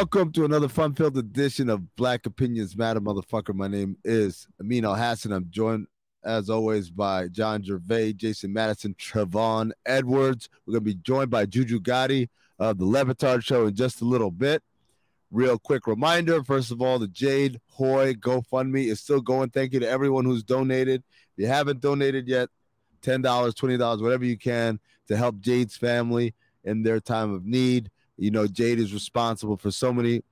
Welcome to another fun-filled edition of Black Opinions Matter, motherfucker. My name is Amin Al Hassan. I'm joined, as always, by John Jervay, Jason Madison, Trevon Edwards. We're gonna be joined by Juju Gotti of the Le Batard Show in just a little bit. Real quick reminder: first of all, the Jade Hoy GoFundMe is still going. Thank you to everyone who's donated. If you haven't donated yet, ten dollars, twenty dollars, whatever you can to help Jade's family in their time of need. You know, Jade is responsible for so many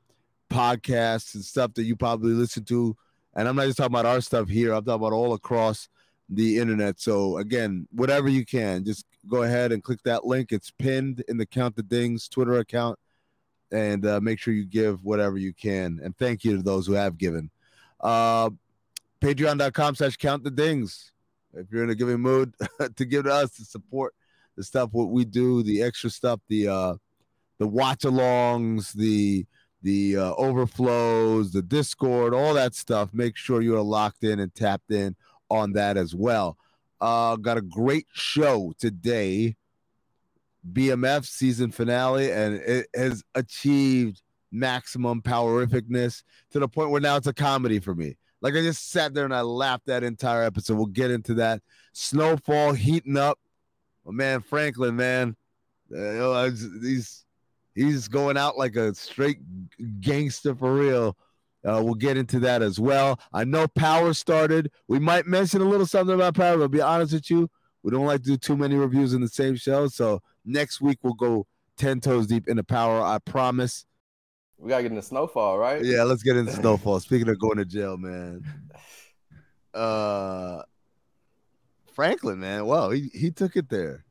podcasts and stuff that you probably listen to. And I'm not just talking about our stuff here, I'm talking about all across the internet. So, again, whatever you can, just go ahead and click that link. It's pinned in the Count the Dings Twitter account. And uh, make sure you give whatever you can. And thank you to those who have given. Uh, Patreon.com slash count the dings. If you're in a giving mood to give to us to support the stuff what we do, the extra stuff, the uh the watch alongs, the the uh, overflows, the Discord, all that stuff. Make sure you are locked in and tapped in on that as well. Uh, got a great show today. BMF season finale, and it has achieved maximum powerificness to the point where now it's a comedy for me. Like I just sat there and I laughed that entire episode. We'll get into that. Snowfall heating up. Man, Franklin, man, uh, these he's going out like a straight gangster for real. Uh, we'll get into that as well. I know Power started. We might mention a little something about Power, but be honest with you, we don't like to do too many reviews in the same show. So next week we'll go 10 toes deep into Power. I promise. We gotta get into snowfall, right? Yeah, let's get into snowfall. Speaking of going to jail, man. Uh Franklin, man. Wow, he, he took it there.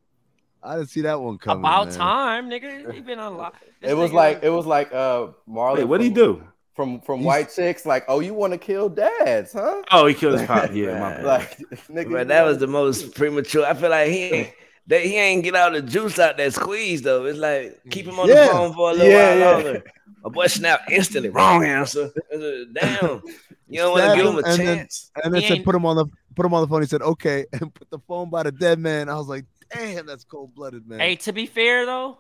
I didn't see that one coming. About man. time, nigga. He been on. It was like it was like uh Marley. What did he do? From from White Chicks, like, oh, you want to kill dads, huh? Oh, he killed his pop. Yeah, my bad. Like, nigga, But that was the most premature. I feel like he ain't, that he ain't get all the juice out that squeeze though. It's like keep him on Yeah. the phone for a little Yeah, while yeah. longer. A boy snap instantly. Wrong answer. Damn. You don't want to give him him a and then- chance. And then He said, ain't- put him on the put him on the phone. He said, okay, and put the phone by the dead man. I was like, damn, that's cold blooded, man. Hey, to be fair though,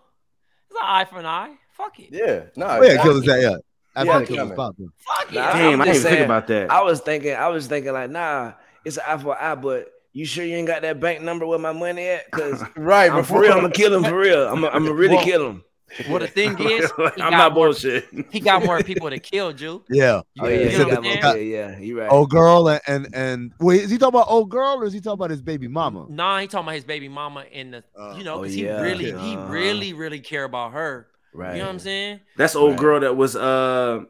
it's an eye for an eye. Fuck it. yeah, no, oh, yeah, killed his exactly. Yeah, after Yeah, he killed his coming. pop. Fuck it. Nah, Damn, I I'm didn't just even think saying, about that. I was thinking, I was thinking like, nah, it's an eye for an eye, but you sure you ain't got that bank number where my money at? Cause right, I'm for real, I'm gonna kill him for real. I'm, I'm gonna really Well, kill him. Well, the thing is, I'm got not more- bullshit. He got more people to kill, Jew. Yeah. You, Oh yeah, He he know said what got I'm that- more- saying? yeah, yeah, you right. Old girl and, and and wait, is he talking about old girl or is he talking about his baby mama? Nah, he talking about his baby mama and the, Uh, you know, oh, because yeah. he really, he Uh-huh. really, really care about her. right. You know what I'm saying? That's old Right. girl that was uh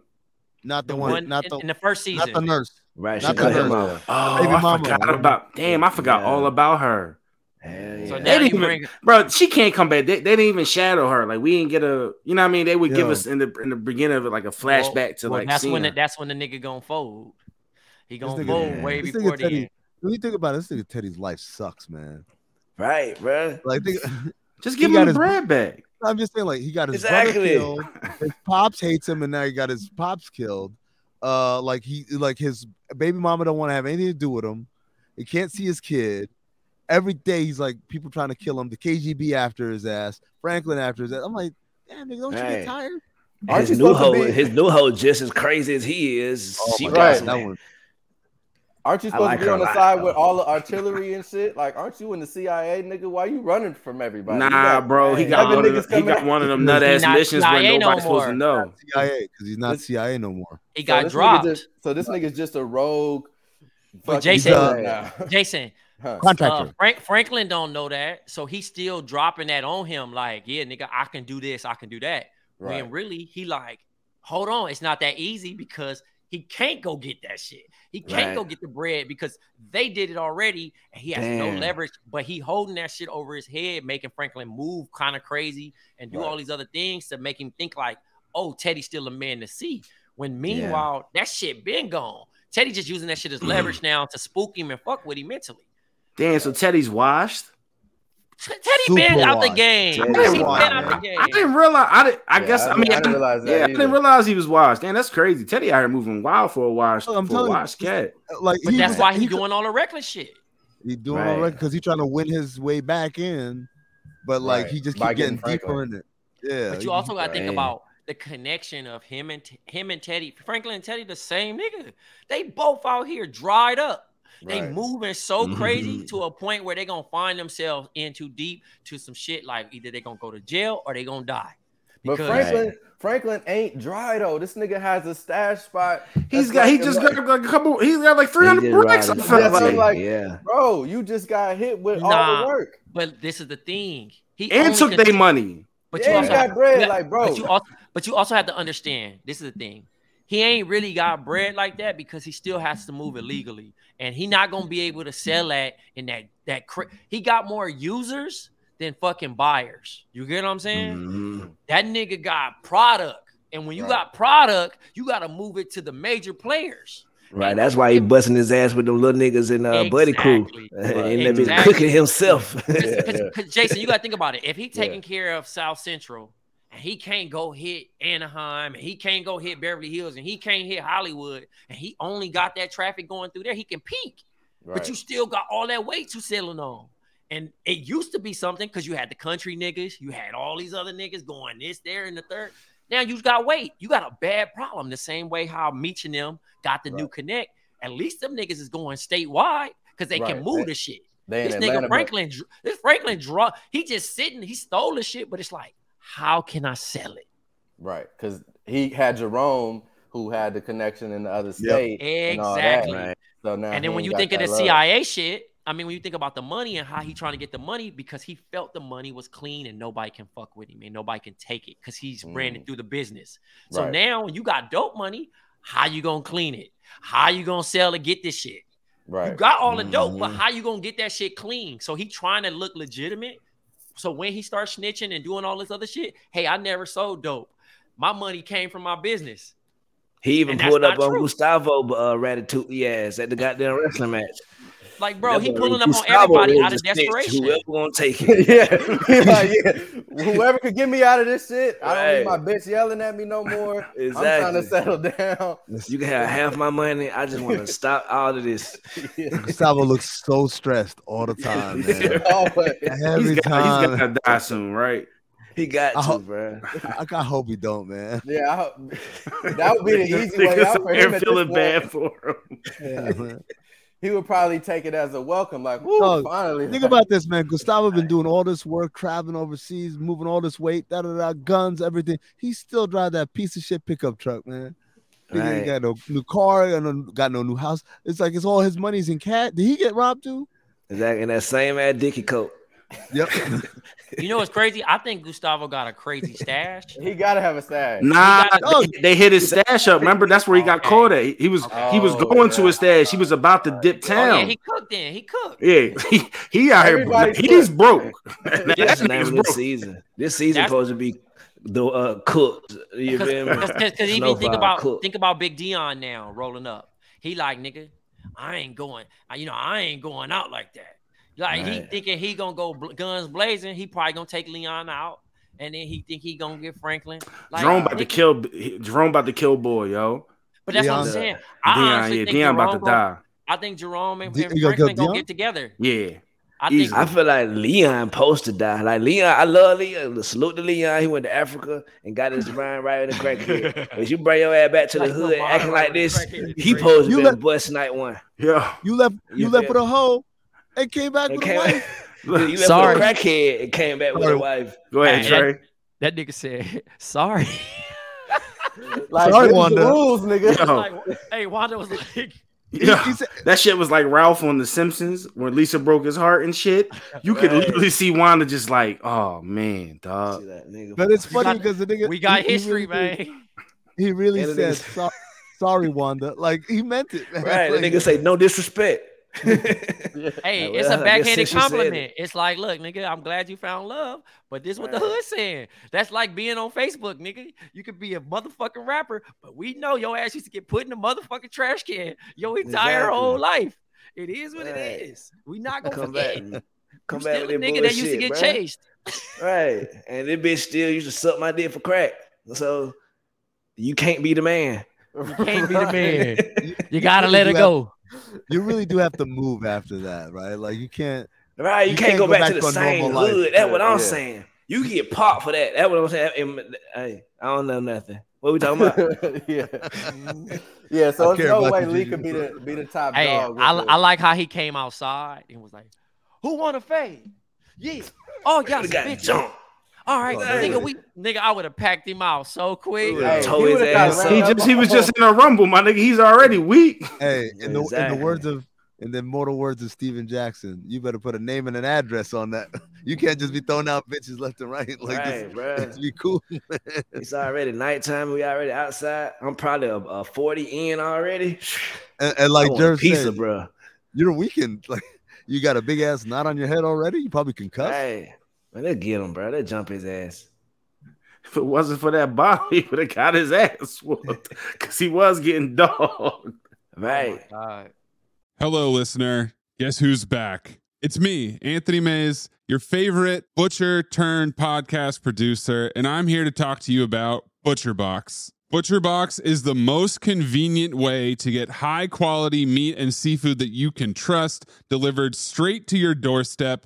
Not the, The one, one not in, the in the first not season. the nurse. Right, she Not cut the him nurse. off. oh Baby I mama. forgot about damn, I forgot Yeah. all about her. Hell So yeah. They didn't even, bring bro. She can't come back. They, they didn't even shadow her. Like we didn't get a, you know what I mean? They would give us in the in the beginning of it like a flashback to well, like that's when the, that's when the nigga gonna fold. He gonna nigga- fold Yeah. way This before nigga the Teddy, end. when you think about it, this nigga Teddy's life sucks, man. Right, bro. Like think, Just give him the his- bread back. I'm just saying, like he got his Exactly. brother killed. His pops hates him, and now he got his pops killed. Uh, like he, like his baby mama don't want to have anything to do with him. He can't see his kid. Every day he's like people trying to kill him. The KGB after his ass. Franklin after his ass. I'm like, damn, nigga, don't you get tired? Aren't His you new hoe, his new hoe, just as crazy as he is. Oh she got God, some- that one. Aren't you supposed like to be on the lot, side though. with all the artillery and shit? Like, aren't you in the CIA, nigga? Why are you running from everybody? Nah, got- bro. He got one of niggas them, he got one of them nut ass not missions where CIA no nobody's supposed to know. CIA because he's not This- CIA no more. He So got this dropped. just- so this nigga's just a rogue. But Jason- Jason, Huh. Contractor. uh, Frank Franklin don't know that, so he's still dropping that on him. Like, yeah, nigga, I can do this, I can do that. Right. When really he like, hold on, it's not that easy because he can't go get that shit. He can't Right. go get the bread because they did it already and he has no leverage. But he holding that shit over his head, making Franklin move kind of crazy and do Right. all these other things to make him think like, oh, Teddy's still a man to see. When meanwhile, that shit been gone. Teddy just using that shit as leverage now to spook him and fuck with him mentally. Damn, so Teddy's washed. Teddy Super been out the game. Teddy He been been out the game. I didn't realize. I didn't. I Yeah, guess. I I, mean, didn't- I didn't didn't- realize that Yeah, I didn't realize he was washed. Damn, that's crazy. Teddy out here moving wild for a washed. I'm for a telling you, washed cat. Uh, like, But that's was- why he, he doing all the reckless shit. He doing Right. all right because he's trying to win his way back in, but like Right. he just keep getting getting deeper in it. Yeah, But you also got to think about the connection of him and him and Teddy. Franklin and Teddy, the same nigga. They both out here dried up. They Right. moving so crazy Mhm. to a point where they gonna find themselves in too deep to some shit like either they gonna go to jail or they gonna die. But Because- Franklin, Franklin ain't dry though. This nigga has a stash spot. He's that's got. He just like- got like a couple. He's got like three He hundred just bricks. I riding felt That's what like. I'm like- yeah. bro. You just got hit with all Nah. the work. But this is the thing. He and took their money. But Yeah, you also got bread, yeah, like, bro. But you also, but you also have to understand. This is the thing. He ain't really got bread like that because he still has to move illegally, and he not gonna be able to sell that in that that. Cra- he got more users than fucking buyers. You get what I'm saying? Mhm. That nigga got product, and when you Right. got product, you got to move it to the major players. Right. That's why he busting his ass with them little niggas in uh, Buddy Crew. And they be Exactly. cooking himself. Because Jason, you got to think about it. If he Yeah. taking care of South Central and he can't go hit Anaheim and he can't go hit Beverly Hills and he can't hit Hollywood and he only got that traffic going through there, he can peak. Right. But you still got all that weight you selling on. And it used to be something because you had the country niggas, you had all these other niggas going this, there, and the third. Now you got weight. You got a bad problem. The same way how Meech and them got the new connect. At least them niggas is going statewide because they can move They- the shit. they This nigga but- Franklin, dr- this Franklin draw. He just sitting. He stole the shit, but it's like, how can I sell it? Right, because he had Jerome who had the connection in the other state. and all that. Exactly. Right. So now and then when you think of the love. CIA shit, I mean, when you think about the money and how he trying to get the money because he felt the money was clean and nobody can fuck with him and nobody can take it because he's ran it Mm. through the business. So Right. now when you got dope money, how you gonna clean it? How you gonna sell to get this shit? right, You got all the dope, but Mhm. how you gonna get that shit clean? So he trying to look legitimate. So when he starts snitching and doing all this other shit, hey, I never sold dope. My money came from my business. He even And pulled up on true. Gustavo uh, Ratatouille ass at the goddamn wrestling match. Like, bro, he pulling up on everybody out of the snitch. desperation. Whoever gonna take it. yeah, like, yeah. Whoever could get me out of this shit, I don't need my bitch yelling at me no more. exactly. I'm Exactly. trying to settle down. You can have half my money. I just want to stop all of this. Gustavo looks so stressed all the time, man. Always. Every He's got, time. he's got to die soon, right? He got I to, hope- bro. I, I hope he don't, man. Yeah, I hope, that would be the easy way Niggas out for him. are feeling bad for him. Yeah, man. He would probably take it as a welcome, like, "Woo, finally." Think about this, man. Gustavo been doing all this work, traveling overseas, moving all this weight, da da da, guns, everything. He still drive that piece of shit pickup truck, man. Ain't Right. got no new car, got no, got no new house. It's like it's all his money's in cat. Did he get robbed too? Exactly. And that same ass dicky coat. Yep. You know what's crazy? I think Gustavo got a crazy stash. He gotta have a stash. Nah, He got- they, they hit his stash up. Remember, that's where he got Okay. caught at. He was he was Oh, going to his stash. He was about to dip Oh yeah, town. he cooked then. He cooked. Yeah, he, he out here. Everybody's He's broke. broke. That's the name of this broke. season. This season That's- supposed to be the uh, cooked. You feel? Because even Snowfall think about cooked. think about Big Dion now rolling up. He like nigga, I ain't going. I- You know, I ain't going out like that. Like he thinking he gonna go bl- guns blazing. He probably gonna take Leon out, and then he think he gonna get Franklin. Like, Jerome about to nigga- kill. Jerome about to kill boy, yo. But that's what I'm Dion- saying. I Dion, honestly yeah, think Dion about to Jerome gonna- die. I think Jerome and, Di- and gonna Franklin gonna Dion? get together. Yeah, I think I feel like Leon supposed to die. Like Leon, I love Leon. Salute to Leon. He went to Africa and got his mind right in the crackhead. But you bring your ass back to the Like, hood acting like this, he supposed to You be let- bust night one. yeah. You left you You left with a hoe and came back And with a came, wife. you left Sorry. with a crackhead and came back with Sorry. a wife. Go ahead, Hey, Tray. that nigga said sorry. Like, Sorry, this is the Wanda. rules, nigga. Yo. like, hey, Wanda was like, Yeah. He said- That shit was like Ralph on The Simpsons when Lisa broke his heart and shit. You could Right. literally see Wanda just like, oh man, dog. that nigga. But it's funny because the nigga we got he- he history, really man. He really And said so, sorry, Wanda. Like he meant it, man. right, Like, the nigga say no disrespect. Hey, Like, it's well, I a guess backhanded since you said it. compliment. It's like, look, nigga, I'm glad you found love, but this is what the Right. hood saying. That's like being on Facebook, nigga. You could be a motherfucking rapper, but we know your ass used to get put in the motherfucking trash can your entire Exactly. whole life. It is what Right. it is. We not gonna Come forget. back. You Come back still with a that nigga that used to get bruh. chased. Right. And this bitch still used to suck my dick for crack. So you can't be the man. You can't be the man. you- You gotta let it have- go. You really do have to move after that, right? Like you can't. Right. You, You can't, can't go, go back, back to the same hood. That's what I'm Yeah. saying. You get popped for that. That's what I'm saying. Hey, I don't know nothing. What we talking about? yeah. yeah, so there's no way Lee could be the be the top Hey, dog. I, I like how he came outside and was like, "Who want to fade? Yeah. Oh, y'all We some got bitches. jumped. All right, Oh, nigga, we nigga, I would have packed him out so quick. Hey, he his ass He just he was just in a rumble, my nigga. He's already weak. Hey, in the in the words of in the immortal words of Stephen Jackson, you better put a name and an address on that. You can't just be throwing out bitches left and right like right, this. bro. Be cool. It's already nighttime. We already outside. I'm probably a, a 40 in already. And, and like I want a Jerv pizza, said, bro. you're a weekend. Like you got a big ass knot on your head already. You probably concussed. Hey, man, they get him, bro. They jump his ass. If it wasn't for that body, he would have got his ass whooped because he was getting dogged. Oh, right. God. Hello, listener. Guess who's back? It's me, Anthony Mays, your favorite butcher turned podcast producer, and I'm here to talk to you about ButcherBox. ButcherBox is the most convenient way to get high quality meat and seafood that you can trust delivered straight to your doorstep,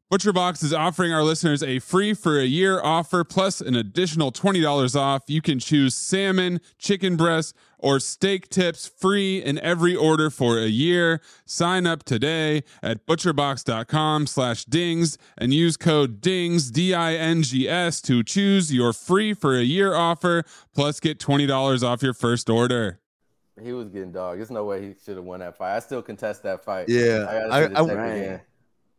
ButcherBox is offering our listeners a free for a year offer plus an additional $20 off. You can choose salmon, chicken breast, or steak tips free in every order for a year. Sign up today at butcherbox.com slash dings and use code DINGS, D-I-N-G-S to choose your free for a year offer plus get $20 off your first order. he was getting dog. There's no way he should have won that fight. I still contest that fight. Yeah, I, gotta I- see the I-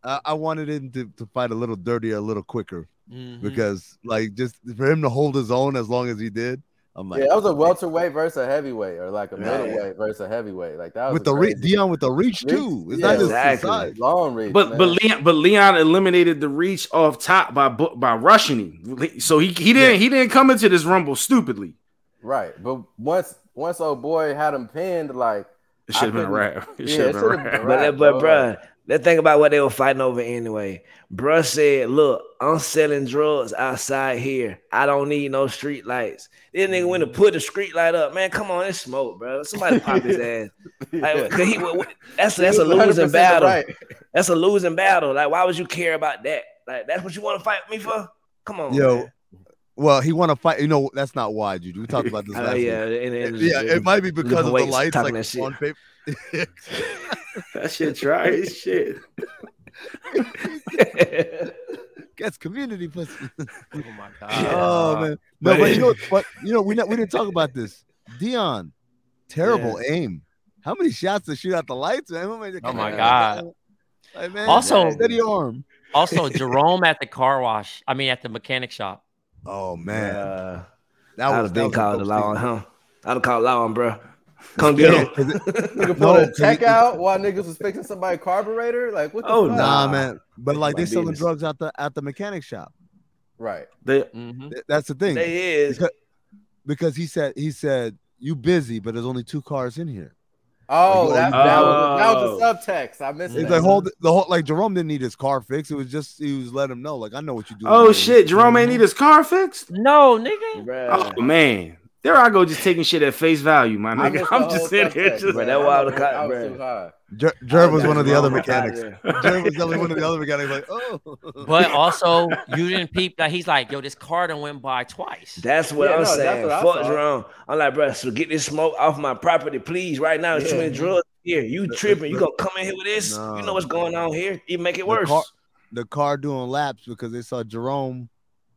tape Right. again. I, I wanted him to, to fight a little dirtier, a little quicker, Mhm. because like just for him to hold his own as long as he did, I'm like, yeah, that was a welterweight versus a heavyweight, or like a Yeah. middleweight versus a heavyweight. Like that was with the re- Dion with the reach Reach? too. It's Yeah, not just exactly. size. long reach. But man. but Leon but Leon eliminated the reach off top by by rushing him. So he he didn't he didn't come into this rumble stupidly. right, but once once old boy had him pinned, like It should have been a couldn't- wrap. It Yeah, should have been a should've wrap. But, but bro. bruh, let's think about what they were fighting over anyway. Bruh said, Look, I'm selling drugs outside here. I don't need no street lights. This nigga went to mm. put the street light up. Man, come on, it's smoke, bro. Somebody pop his ass. Like, Yeah. 'cause he- what- what- that's that's a losing battle. right. That's a losing battle. Like, why would you care about that? Like, that's what you want to fight me for? Come on, Yo, man. Well, he want to fight. You know, that's not why, Juju. We talked about this Uh, last yeah, week. and- and- Yeah, it might be because of the lights, like that shit. on paper. That shit try as shit. That's community pussy. Oh my god. oh man, no, But- but you know, but you know, we not, we didn't talk about this. Dion, terrible aim. How many shots to shoot out the lights, man? Oh Oh my God. Like, man, Also- steady arm. Also, Jerome at the car wash. I mean, at the mechanic shop. Oh man, Uh, that I'd was have been was a called dope the law on him. I'd have called law on, bro. Come get him. Nigga No, a 'cause tech he- out while niggas was fixing somebody's carburetor. Like what? The Oh, fuck? Nah, Nah. man. But like they selling business. drugs at the at the mechanic shop. Right. They, Mhm. That's the thing. They is. Because, because he said he said you busy, but there's only two cars in here. Oh, Like, that, oh, that, was, that oh. was the subtext. I missed It's that. like hold the whole like Jerome didn't need his car fixed. It was just he was letting him know like I know what you do. oh shit, Jerome ain't need his car fixed. No, nigga. Bruh. Oh man, there I go, just taking shit at face value, my nigga. I'm just sitting here, just Bro, that I wild was- cut, I was bro. too high. Jer- was one of the other Jerome was out mechanics. there. Jerv was definitely one of the other mechanics. Like oh, But also, you didn't peep that he's like, yo, this car done went by twice. That's what Yeah, I'm no, that's saying. what I Fuck saw. Jerome. I'm like, bro, so get this smoke off my property, please. Right now, it's too Yeah. many drugs here. You tripping. You gonna come in here with this? No. You know what's going on here? You make it The worse. car- the car doing laps because they saw Jerome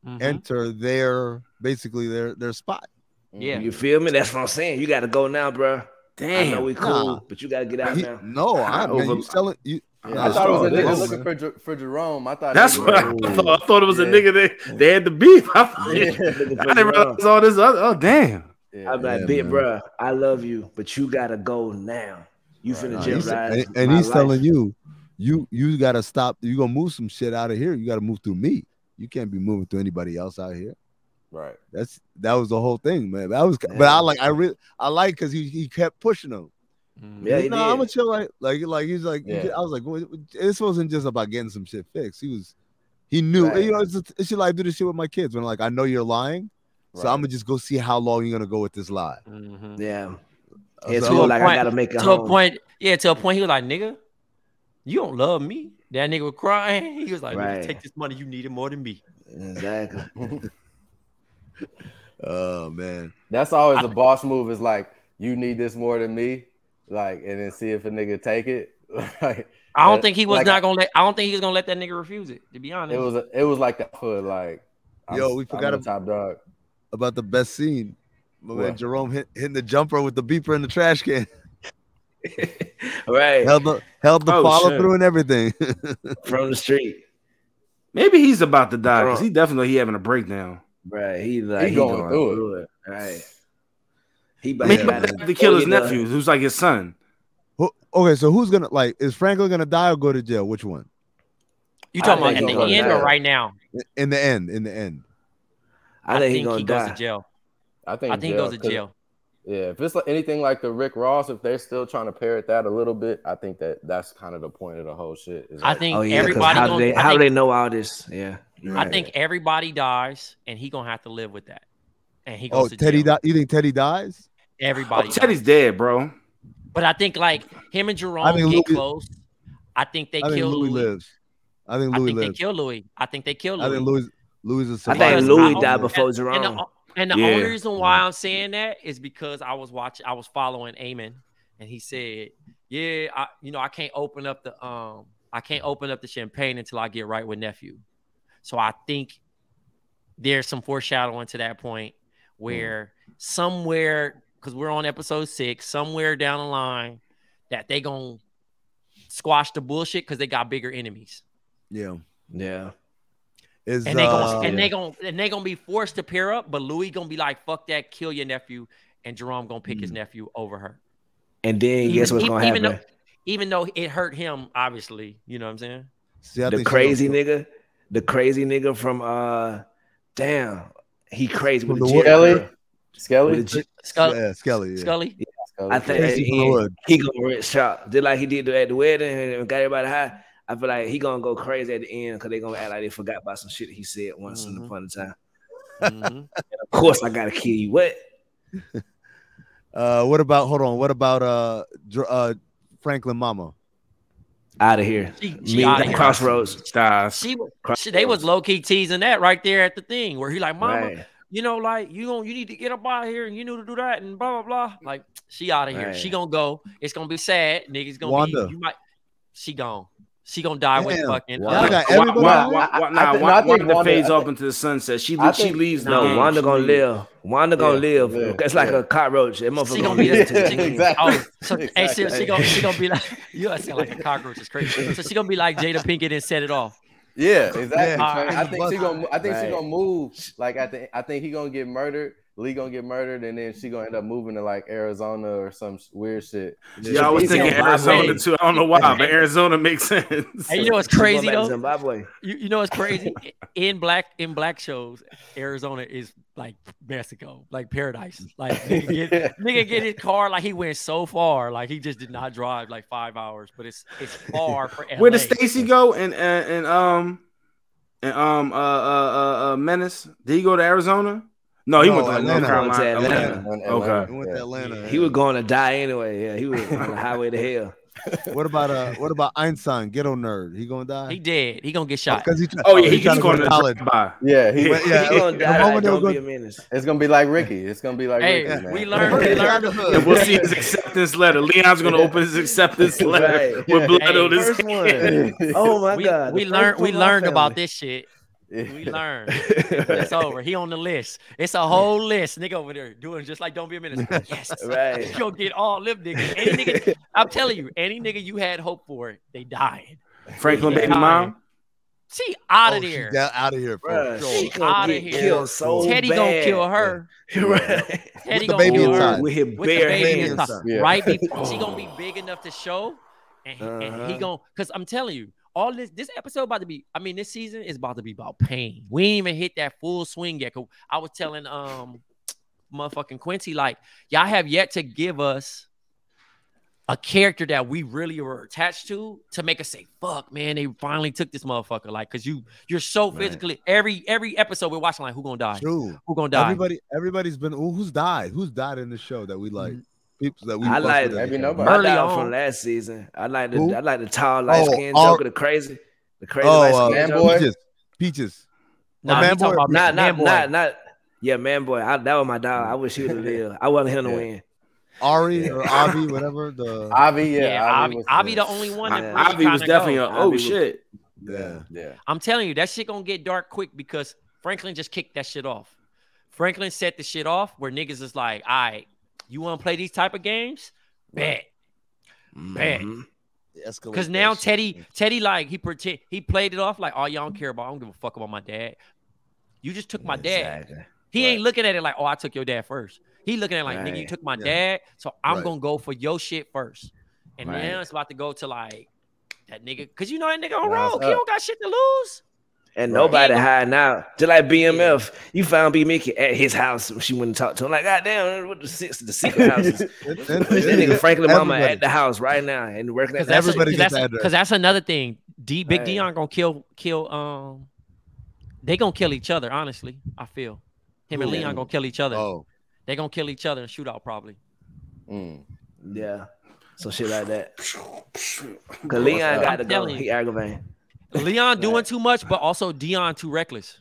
Mhm. enter their basically their their spot. Yeah. You feel me? That's what I'm saying. You got to go now, bro. I know damn. we cool, Nah. but you got to get out He- now. no, I man, Over- you selling you. Yeah, Nah, I thought it was a nigga all looking for, Jer- for Jerome. I thought That's nigga what I thought. I thought it was a nigga that they had the beef. I, thought- Yeah. I didn't realize all this other. Oh damn. Yeah. I'm like, Yeah, big man. bro, I love you, but you gotta go now. You finna Nah, he's- and, and he's life. telling you, you you gotta stop. You gonna move some shit out of here. You gotta move through me. You can't be moving through anybody else out here. Right. That's that was the whole thing, man. That was, but I like I really I like because he he kept pushing them. Mhm. Yeah, he no, I'm gonna chill. Like like like he's like Yeah. I was like, well, this wasn't just about getting some shit fixed. He was he knew. Right. You know, it's, it's shit like I do this shit with my kids when like I know you're lying, so I'm gonna just go see how long you're gonna go with this lie. Mhm. Yeah. So Yeah, I'm too, like, like point- I gotta make it To a point, yeah, to a point, he was like, nigga, you don't love me. That nigga was crying. He was like, Right. Take this money. You need it more than me. Exactly. oh man, That's always a boss move. Is like you need this more than me, like, and then see if a nigga take it. like I don't think he was like- not gonna let. I don't think he was gonna let that nigga refuse it. To be honest, it was, a, it was like that for like. I'm- Yo, we I'm forgot the ab- top dog. about the best scene. My man Jerome hit, hitting the jumper with the beeper in the trash can. right. held the held the Oh, follow shit. through and everything. From the street. Maybe he's about to die because he definitely he having a breakdown. Right. He like He he, going going, through through, it. Right. He about, Maybe he he about about to kill his you the- nephew, who's like his son. Who- okay, so who's gonna like? Is Franklin gonna die or go to jail? Which one? you talking about at the end die. or right now? In the end, in the end. I think he he gonna goes die. to jail. I think. I think he goes to 'cause- jail. Yeah, if it's like anything like the Rick Ross, if they're still trying to parrot that a little bit, I think that that's kind of the point of the whole shit. is I think Oh yeah. 'cause everybody. How do gonna, they? I How do they know all this? Yeah. you're I think everybody dies, and he gonna have to live with that. And he goes Oh, to Teddy, jail. di- you think Teddy dies? Oh, Everybody. Teddy's dies. dead, bro. But I think like him and Jerome I think get Louis- close. I think they I think kill Louis, Louis. lives. I think I Louis think they lives. kill Louis. I think they kill Louis. I think Louis Louis is. I a think Louis died before And Jerome. the, and the Yeah. only reason why I'm saying that is because I was watching, I was following Eamon, and he said, "Yeah, I, you know, I can't open up the um, I can't open up the champagne until I get right with nephew." So I think there's some foreshadowing to that point where somewhere because we're on episode six, somewhere down the line, that they gonna squash the bullshit because they got bigger enemies. Yeah. Yeah. Is And they uh, gonna and they gonna and they gonna be forced to pair up, but Louis gonna be like, fuck that, kill your nephew, and Jerome gonna pick his nephew over her. And then guess what's even, gonna even happen? though even though it hurt him, obviously, you know what I'm saying? see, the crazy nigga, the crazy nigga from uh, damn, he crazy with From the the jet. Skelly? With the jet- Scully, Yeah, Skelly. Yeah. Scully. I think Crazy he, he gonna rip shot just like he did at the wedding and got everybody high. I feel like he gonna go crazy at the end because they gonna act like they forgot about some shit he said once Mm-hmm. in upon a time. Mhm. Of course, I gotta kill you. What? Uh, what about? Hold on. What about uh, Dr- uh, Franklin Mama? Out of here. She, she Me, here. crossroads. Stars. She, she they was low key teasing that right there at the thing where he like, Mama, Right. you know, like you going you need to get up out of here and you need to do that and blah blah blah. Like she out of here. She gonna go. It's gonna be sad. Niggas gonna Wanda. be. You might. She gone. She gonna die with fucking. Y'all uh, got Why, why, why, why, nah, think- why, no, I think Wanda Wanda- fades off into the sunset. She I she think- leaves No, game. Wanda She gonna live. Wanda gonna Yeah, live. yeah, it's like yeah. a cockroach. That motherfucker she gonna gonna be be the. Yeah, exactly. Oh, so, hey, she, she gonna she gonna be like you gotta sound like a cockroach. It's crazy. So she gonna be like Jada Pinkett and set it off. Yeah, exactly. Yeah, Tray. I think she gonna. I think she gonna move. Like I think. I think he gonna get murdered. Lee gonna get murdered, and then she gonna end up moving to like Arizona or some weird shit. Yeah, I was thinking Arizona Zimbabwe. too. I don't know why, but Arizona makes sense. Hey, you know what's crazy though? Zimbabwe. You, you know what's crazy? in black in black shows, Arizona is like Mexico, like paradise. Like nigga get, nigga get his car like he went so far, like he just did not drive like five hours, but it's it's far for LA. Where did Stacy go? And and, and um and um uh uh uh, uh Menace? Did he go to Arizona? No, he No, went to North Atlanta. Carolina. He went to Atlanta. Atlanta. Okay. Atlanta, We went to Atlanta. He was going to die anyway. Yeah, he was on the highway to hell. What about uh? What about Einstein? Ghetto nerd. He gonna die? He dead. He gonna get shot. Because he. Tra- Oh yeah, he, trying he's go going to college. by. Yeah, he, But yeah, he gonna the die. moment Like, they don't go- be a menace. it's gonna be like Ricky. It's gonna be like Hey, Ricky. Man. we learned. We learned. And we'll see his acceptance letter. Leon's gonna open his acceptance letter Right. with blood Hey, on his First hand. one. Oh my We, god. we learned. We one in learned about this shit. We Yeah. learned. It's over. He on the list. It's a whole list. Nigga over there doing just like don't be a menace. Yes. Right. You'll get all them niggas. Any nigga, I'm telling you, any nigga you had hope for, they dying. Franklin baby Dying. mom. She out Oh, of she there. got out of here for Bruh, sure. she out gonna here. so Teddy bad. gonna kill her. right. Teddy the gonna baby kill her With his with the bare baby hands. inside. Yeah. Right before she gonna be big enough to show, and, he- and he Uh-huh. gonna because I'm telling you, all this this episode about to be. I mean, this season is about to be about pain. We ain't even hit that full swing yet. 'cause I was telling um motherfucking Quincy like y'all have yet to give us a character that we really were attached to to make us say fuck man they finally took this motherfucker like because you you're so Right. physically every every episode we're watching like who gonna die True. who gonna die Everybody, everybody's been. Who's died? Who's died in the show that we like? People that we. I like- with in the Maybe nobody. My Early dog on. from last season. I like the Who? I like the tall light Oh, skinned all- Joker, the crazy, the crazy Oh, light uh, skinned Man Joker. Boy? Peaches. Peaches. Nah, man boy- about Not man not boy. not not yeah, man boy. I, that was my dog. I wish he would have lived. I wanted him to Yeah. win. Ari or Avi, whatever. The Avi, yeah, Yeah, Avi, Avi, was Avi good. the only one that I- Avi was definitely go. a Avi oh was- shit. yeah. Yeah, I'm telling you, that shit gonna get dark quick because Franklin just kicked that shit off. Franklin set the shit off where niggas is like, all right, you wanna play these type of games? Bet. Bet. Mhm. Because now Teddy, Teddy, like he pretend he played it off like, oh, y'all don't care about. I don't give a fuck about my dad. You just took my dad. Exactly. He ain't looking at it like, oh, I took your dad first. He looking at it like, nigga, you took my Yeah. dad, so I'm Right. gonna go for your shit first. And Right. now it's about to go to like that nigga, cause you know that nigga on road. He don't got shit to lose. And Right. nobody He hiding out. Just like BMF, you found B Mickey at his house. When she went and talked to him. Like, God damn, what the six the secret houses. It- it- that nigga Franklin Mama at the house right now and working at Cause the that's, Everybody cause gets that's, that's another thing. D Big Right. Dion gonna kill kill um they gonna kill each other, honestly. I feel. Him and Who? Leon gonna kill each other. Oh, They gonna kill each other in shootout probably. Mm. Yeah. So shit like that. Cause Leon got to I'm go. He aggravating. Leon doing too much, but also Dion too reckless.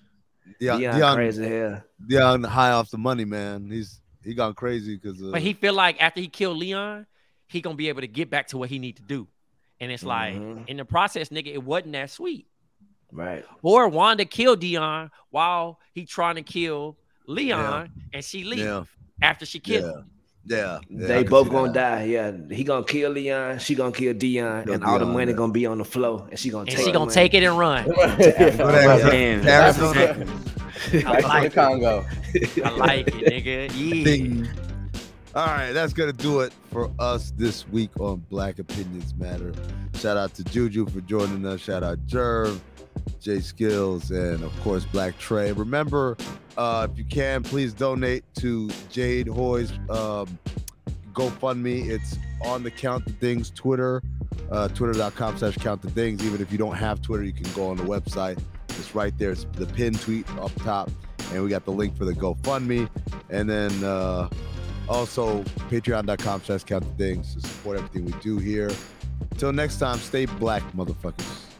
yeah, Dion, Dion, crazy hell. Dion, high off the money, man. He's he gone crazy because. Uh, But he feel like after he killed Leon, he gonna be able to get back to what he need to do. And it's like Mhm. in the process, nigga, it wasn't that sweet. Right. Or Wanda killed Dion while he trying to kill Leon, and she leave Yeah. after she killed Yeah. him. Yeah, yeah, they both gonna that. die. Yeah, he gonna kill Leon. She gonna kill Dion, Kill and all the Dion, money yeah. gonna be on the floor, and she gonna And take. she gonna money. take it and run. Arizona. I Back to the like it. Congo. I like it, nigga. Yeah. Ding. All right, that's gonna do it for us this week on Black Opinions Matter. Shout out to Juju for joining us. Shout out Jerv, Jay Skills, and of course Black Tray. Remember, uh, if you can, please donate to Jade Hoy's um, GoFundMe. It's on the Count the Dings Twitter, uh, twitter.com slash count the dings. Even if you don't have Twitter, you can go on the website. It's right there. It's the pin tweet up top. And we got the link for the GoFundMe. And then uh, also patreon.com slash count the dings to support everything we do here. Until next time, stay black, motherfuckers.